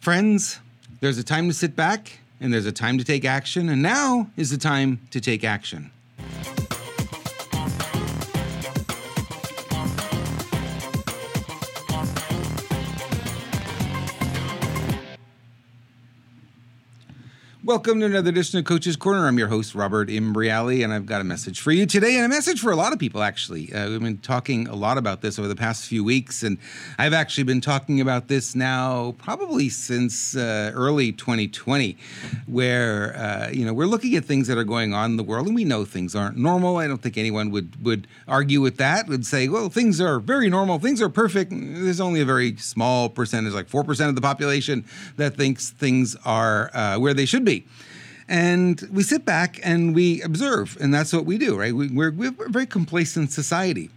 Friends, there's a time to sit back and there's a time to take action, and now is the time to take action. Welcome to another edition of Coach's Corner. I'm your host, Robert Imbriale, and I've got a message for you today, and a message for a lot of people, actually. Uh, we've been talking a lot about this over the past few weeks, and I've actually been talking about this now probably since uh, early 2020, where, uh, you know, we're looking at things that are going on in the world, and we know things aren't normal. I don't think anyone would, would argue with that, would say, well, things are very normal, things are perfect. There's only a very small percentage, like 4% of the population, that thinks things are uh, where they should be. And we sit back and we observe, and that's what we do, right? We, we're, we're a very complacent society.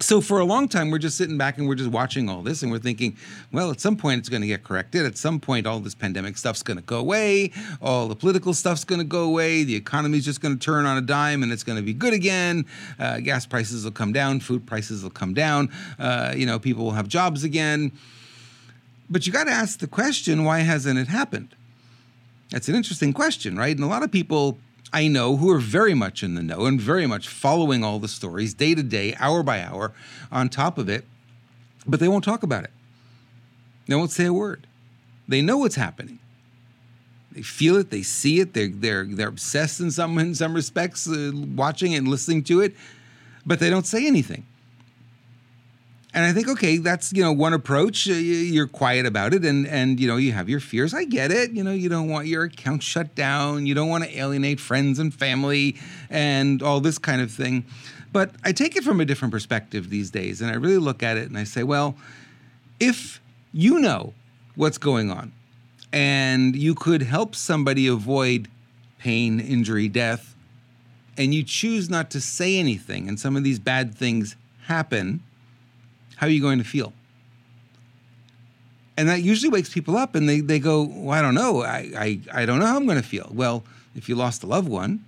So for a long time, we're just sitting back and we're just watching all this, and we're thinking, well, at some point it's going to get corrected. At some point, all this pandemic stuff's going to go away. All the political stuff's going to go away. The economy's just going to turn on a dime, and it's going to be good again. Uh, gas prices will come down. Food prices will come down. Uh, you know, people will have jobs again. But you got to ask the question: Why hasn't it happened? That's an interesting question, right? And a lot of people I know who are very much in the know and very much following all the stories day to day, hour by hour, on top of it, but they won't talk about it. They won't say a word. They know what's happening. They feel it, they see it, they're, they're, they're obsessed in some, in some respects, uh, watching and listening to it, but they don't say anything. And I think, okay, that's you know one approach. Uh, you're quiet about it, and and you know you have your fears. I get it. You know you don't want your account shut down. You don't want to alienate friends and family, and all this kind of thing. But I take it from a different perspective these days, and I really look at it and I say, well, if you know what's going on, and you could help somebody avoid pain, injury, death, and you choose not to say anything, and some of these bad things happen how are you going to feel? And that usually wakes people up and they, they go, well, I don't know. I, I, I don't know how I'm going to feel. Well, if you lost a loved one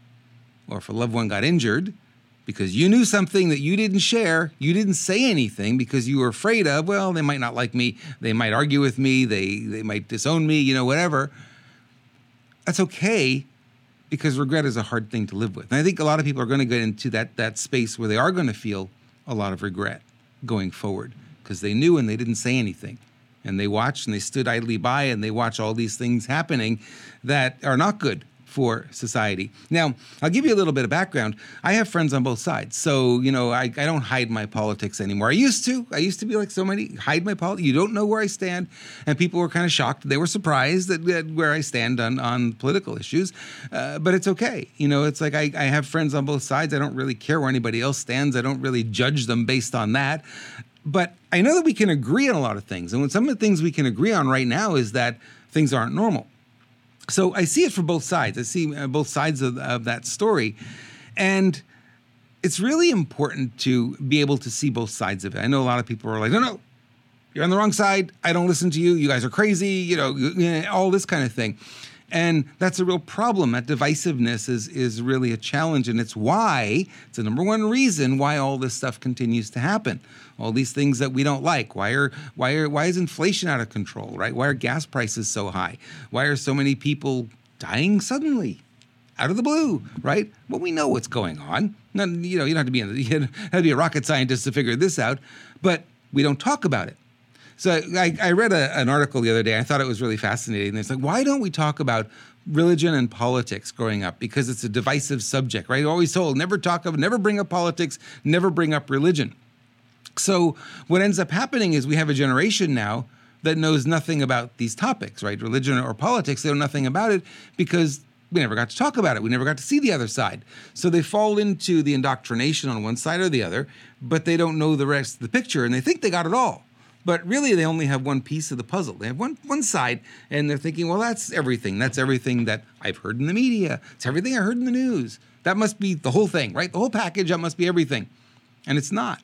or if a loved one got injured because you knew something that you didn't share, you didn't say anything because you were afraid of, well, they might not like me. They might argue with me. They, they might disown me, you know, whatever. That's okay because regret is a hard thing to live with. And I think a lot of people are going to get into that, that space where they are going to feel a lot of regret going forward because they knew and they didn't say anything. And they watched and they stood idly by and they watch all these things happening that are not good for society. Now, I'll give you a little bit of background. I have friends on both sides. So, you know, I, I don't hide my politics anymore. I used to. I used to be like so many, hide my politics. You don't know where I stand. And people were kind of shocked. They were surprised that, that where I stand on, on political issues. Uh, but it's okay. You know, it's like I, I have friends on both sides. I don't really care where anybody else stands. I don't really judge them based on that. But I know that we can agree on a lot of things. And some of the things we can agree on right now is that things aren't normal so I see it from both sides. I see uh, both sides of, of that story. And it's really important to be able to see both sides of it. I know a lot of people are like, no, no, you're on the wrong side. I don't listen to you. You guys are crazy, you know, all this kind of thing. And that's a real problem. That divisiveness is is really a challenge, and it's why it's the number one reason why all this stuff continues to happen. All these things that we don't like. Why are why are why is inflation out of control? Right? Why are gas prices so high? Why are so many people dying suddenly? out of the blue, right? Well, we know what's going on. Not, you know, you don't have to be in, you have to be a rocket scientist to figure this out, but we don't talk about it. So I, I read a, an article the other day. I thought it was really fascinating. It's like, why don't we talk about religion and politics growing up? Because it's a divisive subject, right? Always told, never talk of, never bring up politics, never bring up religion. So what ends up happening is we have a generation now that knows nothing about these topics, right? Religion or politics, they know nothing about it because we never got to talk about it. We never got to see the other side. So they fall into the indoctrination on one side or the other, but they don't know the rest of the picture and they think they got it all. But really, they only have one piece of the puzzle. They have one one side, and they're thinking, well, that's everything. That's everything that I've heard in the media. It's everything I heard in the news. That must be the whole thing, right? The whole package. That must be everything, and it's not.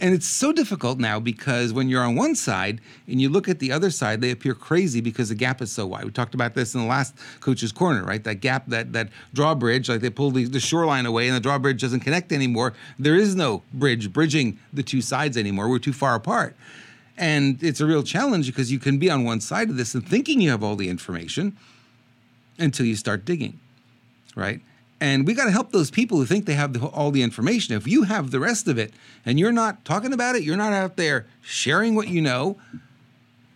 And it's so difficult now because when you're on one side and you look at the other side, they appear crazy because the gap is so wide. We talked about this in the last coach's corner, right? That gap, that that drawbridge, like they pulled the, the shoreline away and the drawbridge doesn't connect anymore. There is no bridge bridging the two sides anymore. We're too far apart. And it's a real challenge because you can be on one side of this and thinking you have all the information until you start digging, right? And we got to help those people who think they have the, all the information. If you have the rest of it and you're not talking about it, you're not out there sharing what you know,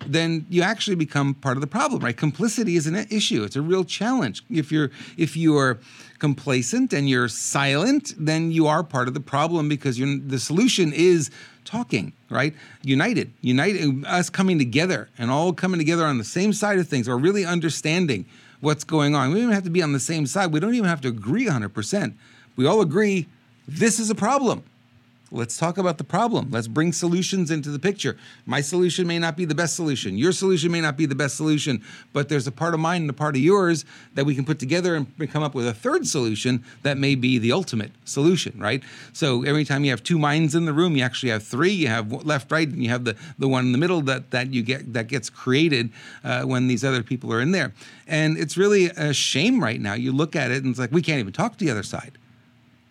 then you actually become part of the problem, right? Complicity is an issue. It's a real challenge. If you're if you are complacent and you're silent, then you are part of the problem because you're, the solution is talking, right? United, united, us coming together and all coming together on the same side of things, or really understanding what's going on. We don't even have to be on the same side. We don't even have to agree 100%. We all agree this is a problem. Let's talk about the problem. Let's bring solutions into the picture. My solution may not be the best solution. Your solution may not be the best solution, but there's a part of mine and a part of yours that we can put together and come up with a third solution that may be the ultimate solution, right? So every time you have two minds in the room, you actually have three. You have left, right, and you have the, the one in the middle that, that you get that gets created uh, when these other people are in there. And it's really a shame right now. You look at it and it's like we can't even talk to the other side.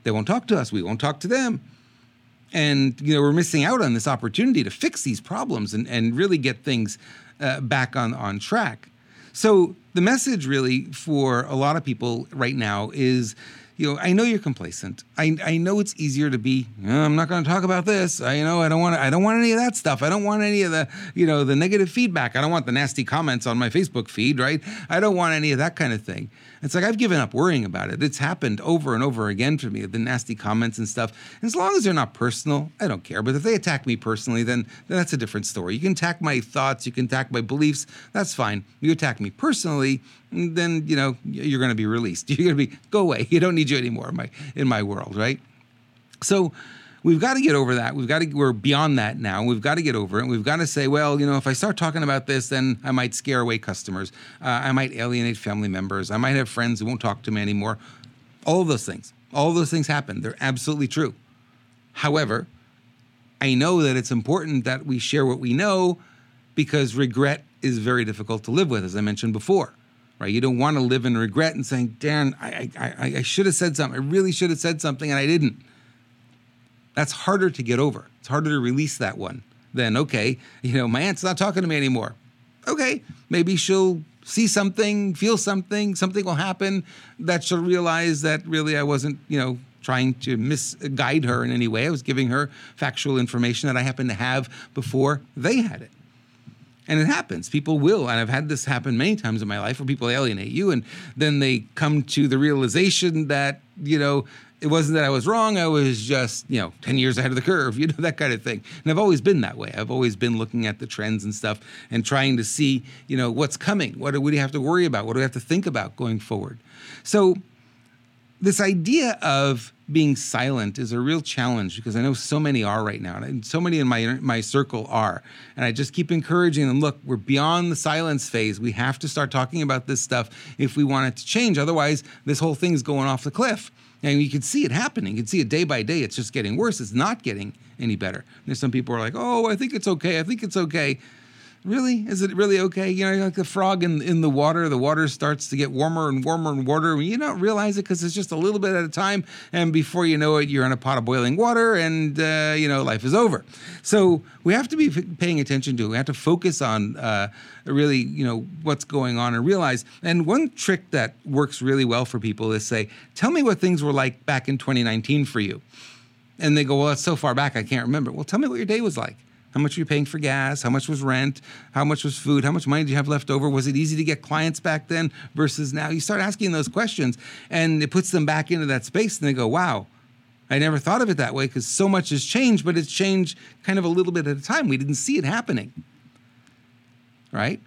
They won't talk to us. We won't talk to them and you know we're missing out on this opportunity to fix these problems and, and really get things uh, back on on track. So the message really for a lot of people right now is you know i know you're complacent i, I know it's easier to be oh, i'm not going to talk about this i you know i don't want i don't want any of that stuff i don't want any of the you know the negative feedback i don't want the nasty comments on my facebook feed right i don't want any of that kind of thing it's like I've given up worrying about it. It's happened over and over again for me, the nasty comments and stuff. As long as they're not personal, I don't care. But if they attack me personally, then, then that's a different story. You can attack my thoughts, you can attack my beliefs, that's fine. You attack me personally, then you know you're going to be released. You're going to be go away. You don't need you anymore in my in my world, right? So we've got to get over that. We've got to, we're beyond that now. We've got to get over it. We've got to say, well, you know, if I start talking about this, then I might scare away customers. Uh, I might alienate family members. I might have friends who won't talk to me anymore. All those things. All those things happen. They're absolutely true. However, I know that it's important that we share what we know because regret is very difficult to live with, as I mentioned before. Right? You don't want to live in regret and saying, "Darn, I, I, I should have said something. I really should have said something, and I didn't." That's harder to get over. It's harder to release that one than, okay, you know, my aunt's not talking to me anymore. Okay, maybe she'll see something, feel something, something will happen that she'll realize that really I wasn't, you know, trying to misguide her in any way. I was giving her factual information that I happened to have before they had it. And it happens. People will, and I've had this happen many times in my life where people alienate you, and then they come to the realization that, you know, it wasn't that I was wrong. I was just, you know, 10 years ahead of the curve, you know, that kind of thing. And I've always been that way. I've always been looking at the trends and stuff and trying to see, you know, what's coming. What do, we have to worry about? What do we have to think about going forward? So, this idea of being silent is a real challenge because I know so many are right now, and so many in my my circle are. And I just keep encouraging them. Look, we're beyond the silence phase. We have to start talking about this stuff if we want it to change. Otherwise, this whole thing's going off the cliff. And you can see it happening. You can see it day by day. It's just getting worse. It's not getting any better. There's some people who are like, oh, I think it's okay. I think it's okay. Really? Is it really okay? You know, like the frog in, in the water, the water starts to get warmer and warmer and warmer. and You don't realize it because it's just a little bit at a time. And before you know it, you're in a pot of boiling water and, uh, you know, life is over. So we have to be paying attention to it. We have to focus on uh, really, you know, what's going on and realize. And one trick that works really well for people is say, tell me what things were like back in 2019 for you. And they go, well, it's so far back, I can't remember. Well, tell me what your day was like. How much were you paying for gas? How much was rent? How much was food? How much money did you have left over? Was it easy to get clients back then versus now? You start asking those questions and it puts them back into that space and they go, wow, I never thought of it that way because so much has changed, but it's changed kind of a little bit at a time. We didn't see it happening. Right?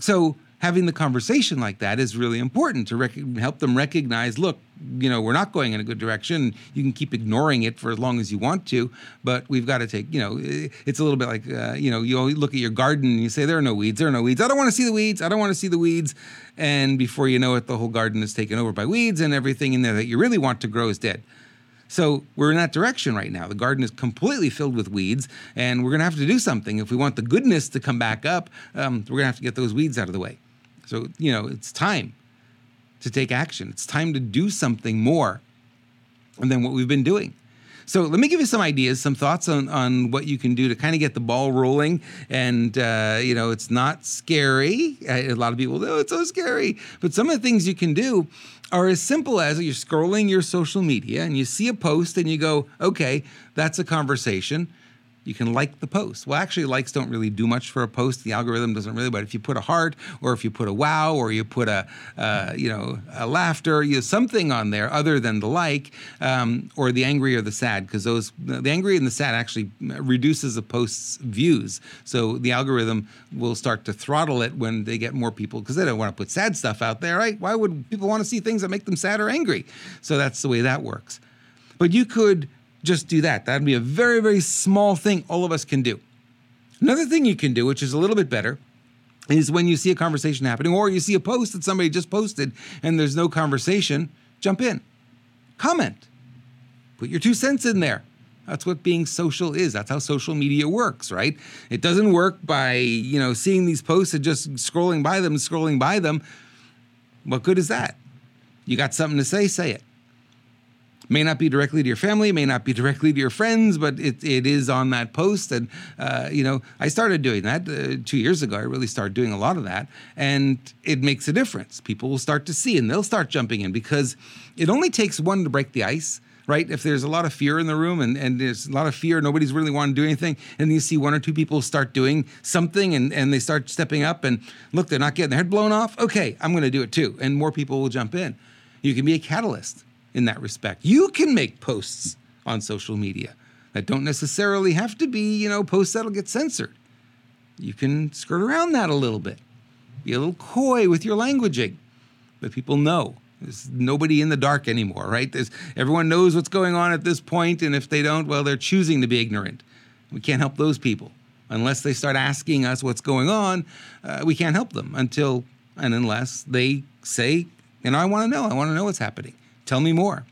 So having the conversation like that is really important to rec- help them recognize look you know we're not going in a good direction you can keep ignoring it for as long as you want to but we've got to take you know it's a little bit like uh, you know you look at your garden and you say there are no weeds there are no weeds i don't want to see the weeds i don't want to see the weeds and before you know it the whole garden is taken over by weeds and everything in there that you really want to grow is dead so we're in that direction right now. The garden is completely filled with weeds, and we're going to have to do something if we want the goodness to come back up. Um, we're going to have to get those weeds out of the way. So, you know, it's time to take action. It's time to do something more than what we've been doing. So let me give you some ideas, some thoughts on, on what you can do to kind of get the ball rolling. And, uh, you know, it's not scary. A lot of people, oh, it's so scary. But some of the things you can do are as simple as you're scrolling your social media and you see a post and you go, okay, that's a conversation you can like the post. Well, actually, likes don't really do much for a post. The algorithm doesn't really. But if you put a heart, or if you put a wow, or you put a uh, you know a laughter, you something on there other than the like, um, or the angry or the sad, because those the angry and the sad actually reduces a post's views. So the algorithm will start to throttle it when they get more people because they don't want to put sad stuff out there, right? Why would people want to see things that make them sad or angry? So that's the way that works. But you could just do that. That'd be a very, very small thing all of us can do. Another thing you can do, which is a little bit better, is when you see a conversation happening or you see a post that somebody just posted and there's no conversation, jump in, comment, put your two cents in there. That's what being social is. That's how social media works, right? It doesn't work by, you know, seeing these posts and just scrolling by them, scrolling by them. What good is that? You got something to say, say it may not be directly to your family, may not be directly to your friends, but it, it is on that post. And, uh, you know, I started doing that uh, two years ago. I really started doing a lot of that. And it makes a difference. People will start to see and they'll start jumping in because it only takes one to break the ice. Right? If there's a lot of fear in the room and, and there's a lot of fear, nobody's really wanting to do anything, and you see one or two people start doing something and, and they start stepping up and look, they're not getting their head blown off. Okay, I'm going to do it too. And more people will jump in. You can be a catalyst in that respect. You can make posts on social media that don't necessarily have to be, you know, posts that'll get censored. You can skirt around that a little bit. Be a little coy with your languaging, but people know. There's nobody in the dark anymore, right? There's, everyone knows what's going on at this point, and if they don't, well, they're choosing to be ignorant. We can't help those people unless they start asking us what's going on. Uh, we can't help them until and unless they say, "You know, I want to know. I want to know what's happening." Tell me more.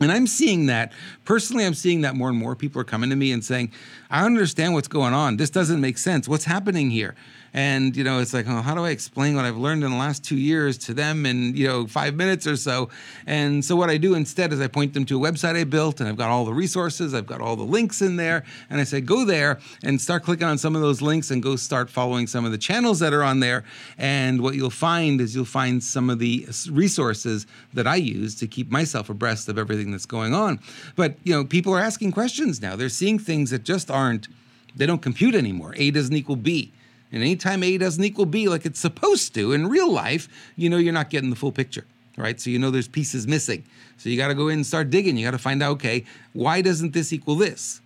And I'm seeing that personally, I'm seeing that more and more. People are coming to me and saying, I understand what's going on. This doesn't make sense. What's happening here? And, you know, it's like, oh, how do I explain what I've learned in the last two years to them in, you know, five minutes or so? And so what I do instead is I point them to a website I built and I've got all the resources, I've got all the links in there. And I say, go there and start clicking on some of those links and go start following some of the channels that are on there. And what you'll find is you'll find some of the resources that I use to keep myself abreast of everything that's going on. But, you know, people are asking questions now. They're seeing things that just aren't, they don't compute anymore. A doesn't equal B. And anytime A doesn't equal B like it's supposed to in real life, you know you're not getting the full picture, right? So you know there's pieces missing. So you got to go in and start digging. You got to find out, okay, why doesn't this equal this?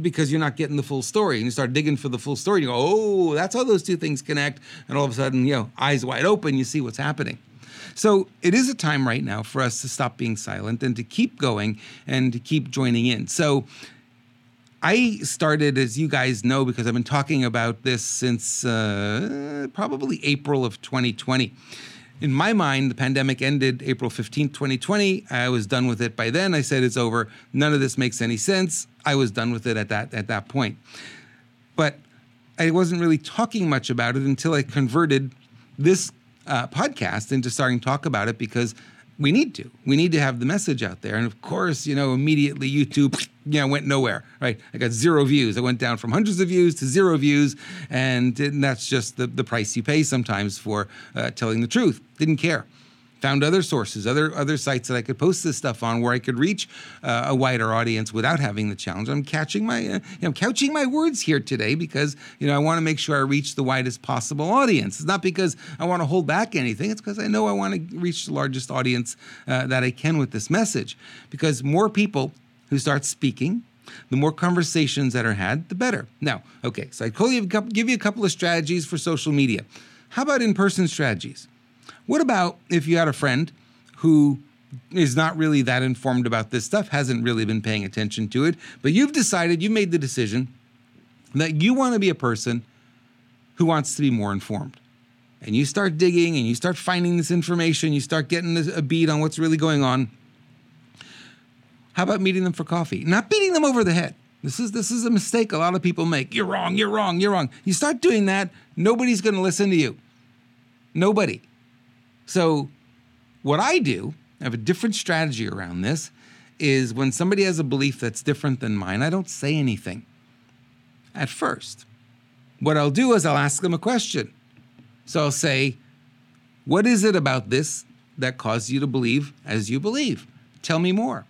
Because you're not getting the full story. And you start digging for the full story. You go, oh, that's how those two things connect. And all of a sudden, you know, eyes wide open, you see what's happening. So it is a time right now for us to stop being silent and to keep going and to keep joining in. So I started, as you guys know, because I've been talking about this since uh, probably April of 2020. In my mind, the pandemic ended April 15, 2020. I was done with it by then. I said it's over. None of this makes any sense. I was done with it at that at that point. But I wasn't really talking much about it until I converted this uh, podcast into starting to talk about it because we need to. We need to have the message out there. And of course, you know, immediately YouTube, you know, went nowhere, right? I got zero views. I went down from hundreds of views to zero views. And, and that's just the, the price you pay sometimes for uh, telling the truth. Didn't care found other sources, other other sites that I could post this stuff on, where I could reach uh, a wider audience without having the challenge. I'm catching my, uh, know, couching my words here today because you know I want to make sure I reach the widest possible audience. It's not because I want to hold back anything. It's because I know I want to reach the largest audience uh, that I can with this message. Because more people who start speaking, the more conversations that are had, the better. Now, okay, so I told you give you a couple of strategies for social media. How about in-person strategies? What about if you had a friend who is not really that informed about this stuff, hasn't really been paying attention to it, but you've decided, you made the decision that you want to be a person who wants to be more informed. And you start digging and you start finding this information, you start getting a beat on what's really going on. How about meeting them for coffee? Not beating them over the head. This is this is a mistake a lot of people make. You're wrong, you're wrong, you're wrong. You start doing that, nobody's going to listen to you. Nobody. So, what I do, I have a different strategy around this, is when somebody has a belief that's different than mine, I don't say anything at first. What I'll do is I'll ask them a question. So I'll say, What is it about this that caused you to believe as you believe? Tell me more.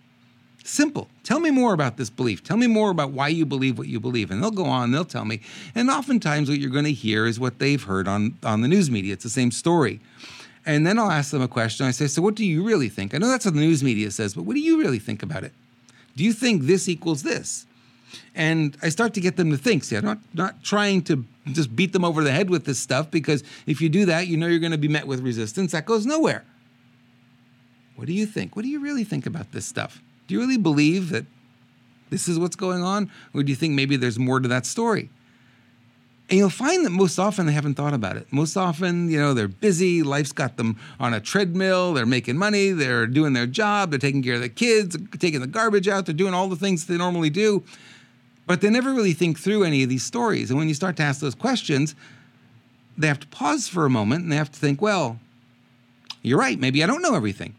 Simple. Tell me more about this belief. Tell me more about why you believe what you believe. And they'll go on, they'll tell me. And oftentimes, what you're going to hear is what they've heard on, on the news media. It's the same story. And then I'll ask them a question. I say, So, what do you really think? I know that's what the news media says, but what do you really think about it? Do you think this equals this? And I start to get them to think. See, I'm not, not trying to just beat them over the head with this stuff because if you do that, you know you're going to be met with resistance. That goes nowhere. What do you think? What do you really think about this stuff? Do you really believe that this is what's going on? Or do you think maybe there's more to that story? And you'll find that most often they haven't thought about it. Most often, you know, they're busy, life's got them on a treadmill, they're making money, they're doing their job, they're taking care of the kids, taking the garbage out, they're doing all the things they normally do. But they never really think through any of these stories. And when you start to ask those questions, they have to pause for a moment and they have to think, well, you're right, maybe I don't know everything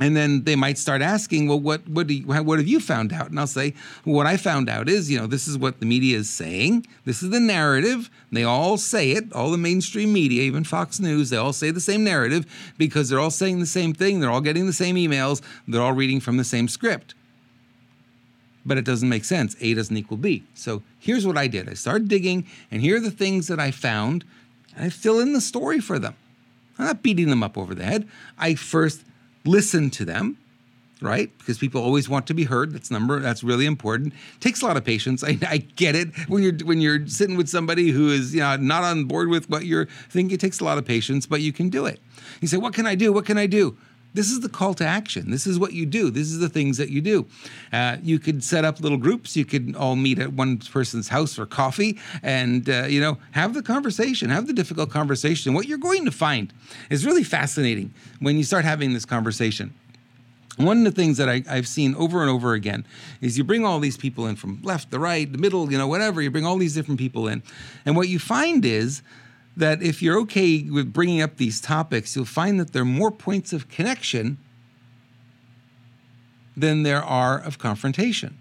and then they might start asking, well, what what do you, what have you found out? And I'll say, well, what I found out is, you know, this is what the media is saying. This is the narrative. They all say it. All the mainstream media, even Fox News, they all say the same narrative because they're all saying the same thing. They're all getting the same emails. They're all reading from the same script. But it doesn't make sense. A doesn't equal B. So here's what I did. I started digging, and here are the things that I found. And I fill in the story for them. I'm not beating them up over the head. I first listen to them right? Because people always want to be heard. That's number. That's really important. Takes a lot of patience. I, I, get it. When you're when you're sitting with somebody who is you know not on board with what you're thinking, it takes a lot of patience, but you can do it. You say, "What can I do? What can I do?" This is the call to action. This is what you do. This is the things that you do. Uh, you could set up little groups. You could all meet at one person's house for coffee, and uh, you know have the conversation, have the difficult conversation. What you're going to find is really fascinating when you start having this conversation. One of the things that I, have seen over and over again is you bring all these people in from left, the right, the middle, you know, whatever. You bring all these different people in, and what you find is that if you're okay with bringing up these topics, you'll find that there are more points of connection than there are of confrontation.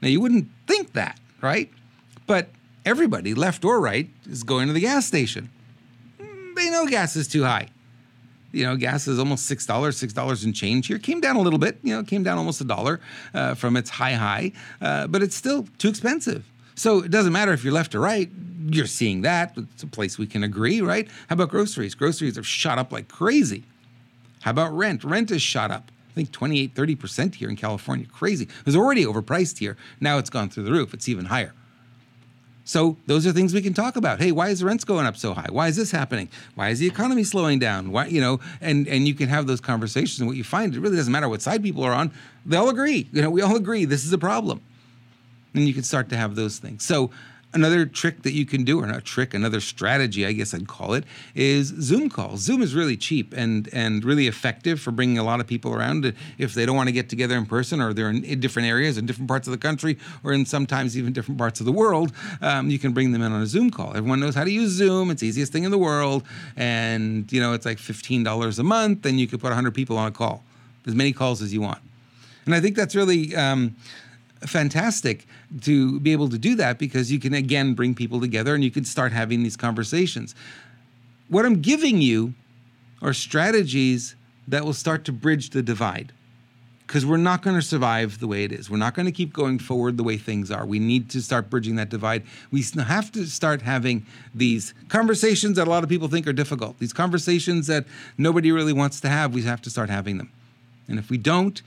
Now, you wouldn't think that, right? But everybody, left or right, is going to the gas station. They know gas is too high. You know, gas is almost six dollars, six dollars and change here. Came down a little bit. You know, came down almost a dollar uh, from its high high, uh, but it's still too expensive. So it doesn't matter if you're left or right. You're seeing that. It's a place we can agree, right? How about groceries? Groceries have shot up like crazy. How about rent? Rent has shot up. I think 28, 30% here in California. Crazy. It was already overpriced here. Now it's gone through the roof. It's even higher. So those are things we can talk about. Hey, why is the rents going up so high? Why is this happening? Why is the economy slowing down? Why, you know, and and you can have those conversations. And what you find, it really doesn't matter what side people are on. They all agree. You know, we all agree this is a problem and you can start to have those things. So another trick that you can do, or not trick, another strategy, I guess I'd call it, is Zoom calls. Zoom is really cheap and and really effective for bringing a lot of people around if they don't want to get together in person, or they're in different areas in different parts of the country, or in sometimes even different parts of the world. Um, you can bring them in on a Zoom call. Everyone knows how to use Zoom. It's the easiest thing in the world, and you know it's like fifteen dollars a month, and you could put hundred people on a call, as many calls as you want. And I think that's really. Um, fantastic to be able to do that because you can again bring people together and you can start having these conversations. What I'm giving you are strategies that will start to bridge the divide because we're not going to survive the way it is. We're not going to keep going forward the way things are. We need to start bridging that divide. We have to start having these conversations that a lot of people think are difficult, these conversations that nobody really wants to have. We have to start having them. And if we don't,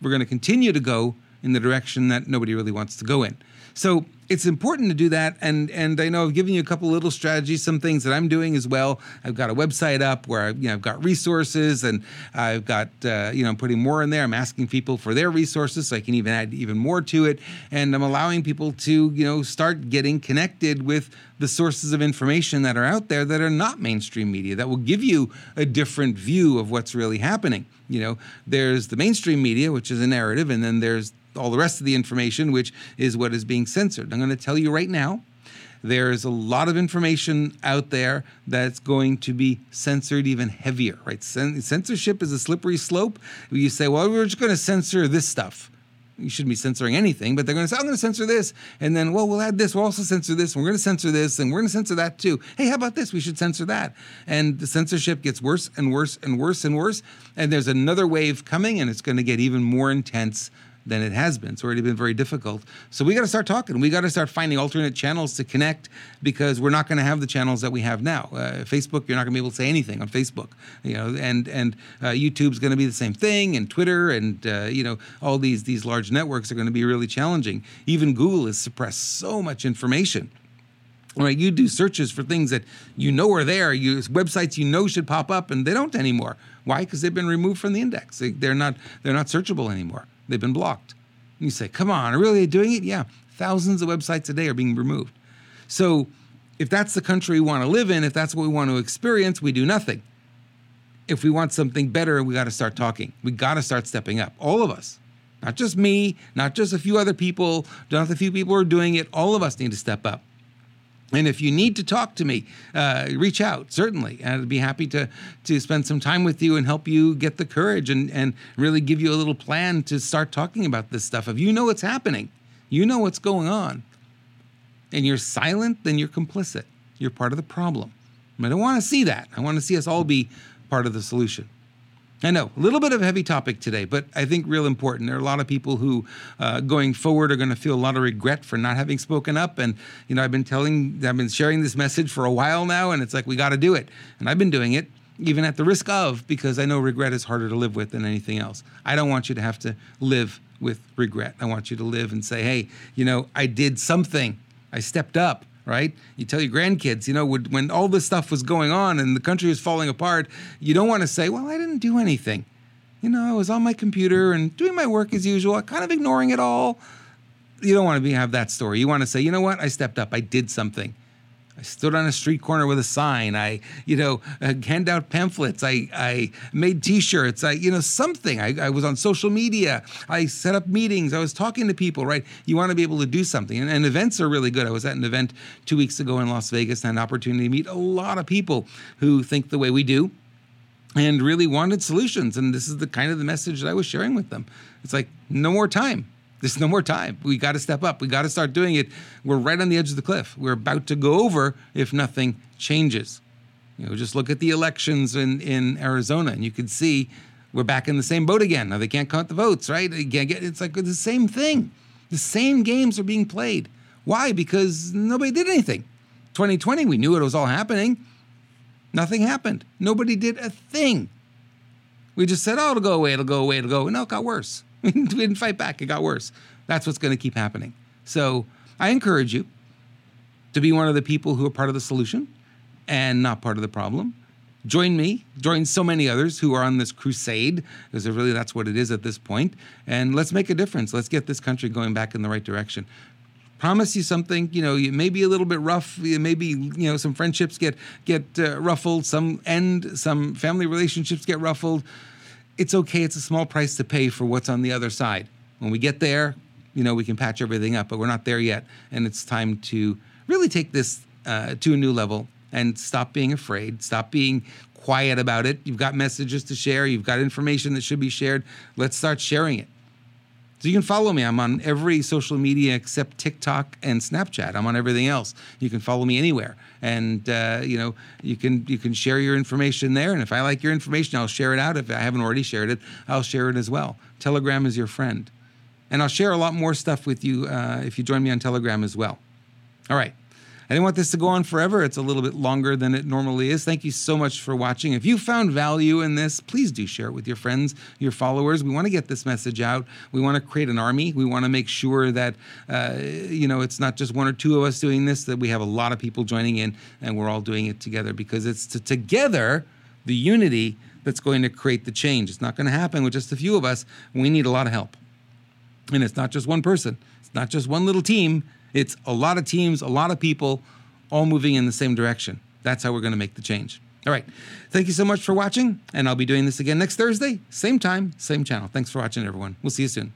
we're going to continue to go in the direction that nobody really wants to go in. So it's important to do that. And and I know I've given you a couple little strategies, some things that I'm doing as well. I've got a website up where I, you know I've got resources and I've got uh, you know I'm putting more in there. I'm asking people for their resources so I can even add even more to it. And I'm allowing people to you know start getting connected with the sources of information that are out there that are not mainstream media that will give you a different view of what's really happening. You know, there's the mainstream media, which is a narrative, and then there's all the rest of the information, which is what is being censored. I'm going to tell you right now there's a lot of information out there that's going to be censored even heavier, right? censorship is a slippery slope. You say, well, we're just going to censor this stuff you shouldn't be censoring anything, but they're going to say, I'm going to censor this. And then, well, we'll add this. We'll also censor this. And we're going to censor this. And we're going to censor that too. Hey, how about this? We should censor that. And the censorship gets worse and worse and worse and worse. And there's another wave coming, and it's going to get even more intense than it has been. It's already been very difficult. So we got to start talking. We got to start finding alternate channels to connect because we're not going to have the channels that we have now. Uh, Facebook, you're not going to be able to say anything on Facebook, you know, and and uh, YouTube's going to be the same thing, and Twitter, and uh, you know, all these these large networks are going to be really challenging. Even Google has suppressed so much information right you do searches for things that you know are there you websites you know should pop up and they don't anymore why because they've been removed from the index they, are not they're not searchable anymore they've been blocked. And you say, come on, are really doing it? Yeah, thousands of websites a day are being removed. So if that's the country we want to live in, if that's what we want to experience, we do nothing. If we want something better, we got to start talking. We got to start stepping up. All of us. Not just me, not just a few other people, not a few people are doing it. All of us need to step up. And if you need to talk to me, uh, reach out, certainly. I'd be happy to, to spend some time with you and help you get the courage and, and really give you a little plan to start talking about this stuff. If you know what's happening, you know what's going on, and you're silent, then you're complicit. You're part of the problem. I don't want to see that. I want to see us all be part of the solution. I know, a little bit of a heavy topic today, but I think real important. There are a lot of people who, uh, going forward, are going to feel a lot of regret for not having spoken up. And you know, I've been telling, I've been sharing this message for a while now, and it's like we got to do it. And I've been doing it, even at the risk of, because I know regret is harder to live with than anything else. I don't want you to have to live with regret. I want you to live and say, hey, you know, I did something. I stepped up right? You tell your grandkids, you know, when all this stuff was going on and the country was falling apart, you don't want to say, well, I didn't do anything. You know, I was on my computer and doing my work as usual, kind of ignoring it all. You don't want to be, have that story. You want to say, you know what? I stepped up. I did something. I stood on a street corner with a sign. I, you know, uh, hand out pamphlets. I, I made T-shirts. I, you know, something. I, I was on social media. I set up meetings. I was talking to people. Right? You want to be able to do something, and, and events are really good. I was at an event two weeks ago in Las Vegas and had an opportunity to meet a lot of people who think the way we do and really wanted solutions. And this is the kind of the message that I was sharing with them. It's like no more time. There's no more time. We got to step up. We got to start doing it. We're right on the edge of the cliff. We're about to go over if nothing changes. You know, just look at the elections in, in Arizona, and you can see we're back in the same boat again. Now they can't count the votes, right? Get, it's like the same thing. The same games are being played. Why? Because nobody did anything. 2020, we knew it was all happening. Nothing happened. Nobody did a thing. We just said, oh, it'll go away, it'll go away, it'll go. No, it got worse. we didn't fight back. It got worse. That's what's going to keep happening. So I encourage you to be one of the people who are part of the solution and not part of the problem. Join me, join so many others who are on this crusade, because really that's what it is at this point. And let's make a difference. Let's get this country going back in the right direction. Promise you something, you know, it may be a little bit rough. Maybe, you know, some friendships get get uh, ruffled, some end, some family relationships get ruffled it's okay. It's a small price to pay for what's on the other side. When we get there, you know, we can patch everything up, but we're not there yet. And it's time to really take this uh, to a new level and stop being afraid, stop being quiet about it. You've got messages to share, you've got information that should be shared. Let's start sharing it. So you can follow me. I'm on every social media except TikTok and Snapchat. I'm on everything else. You can follow me anywhere, and uh, you know you can you can share your information there. And if I like your information, I'll share it out. If I haven't already shared it, I'll share it as well. Telegram is your friend, and I'll share a lot more stuff with you uh, if you join me on Telegram as well. All right. I didn't want this to go on forever. It's a little bit longer than it normally is. Thank you so much for watching. If you found value in this, please do share it with your friends, your followers. We want to get this message out. We want to create an army. We want to make sure that uh, you know it's not just one or two of us doing this. That we have a lot of people joining in, and we're all doing it together because it's to, together the unity that's going to create the change. It's not going to happen with just a few of us. We need a lot of help. And it's not just one person, it's not just one little team. It's a lot of teams, a lot of people all moving in the same direction. That's how we're going to make the change. All right. Thank you so much for watching. And I'll be doing this again next Thursday, same time, same channel. Thanks for watching, everyone. We'll see you soon.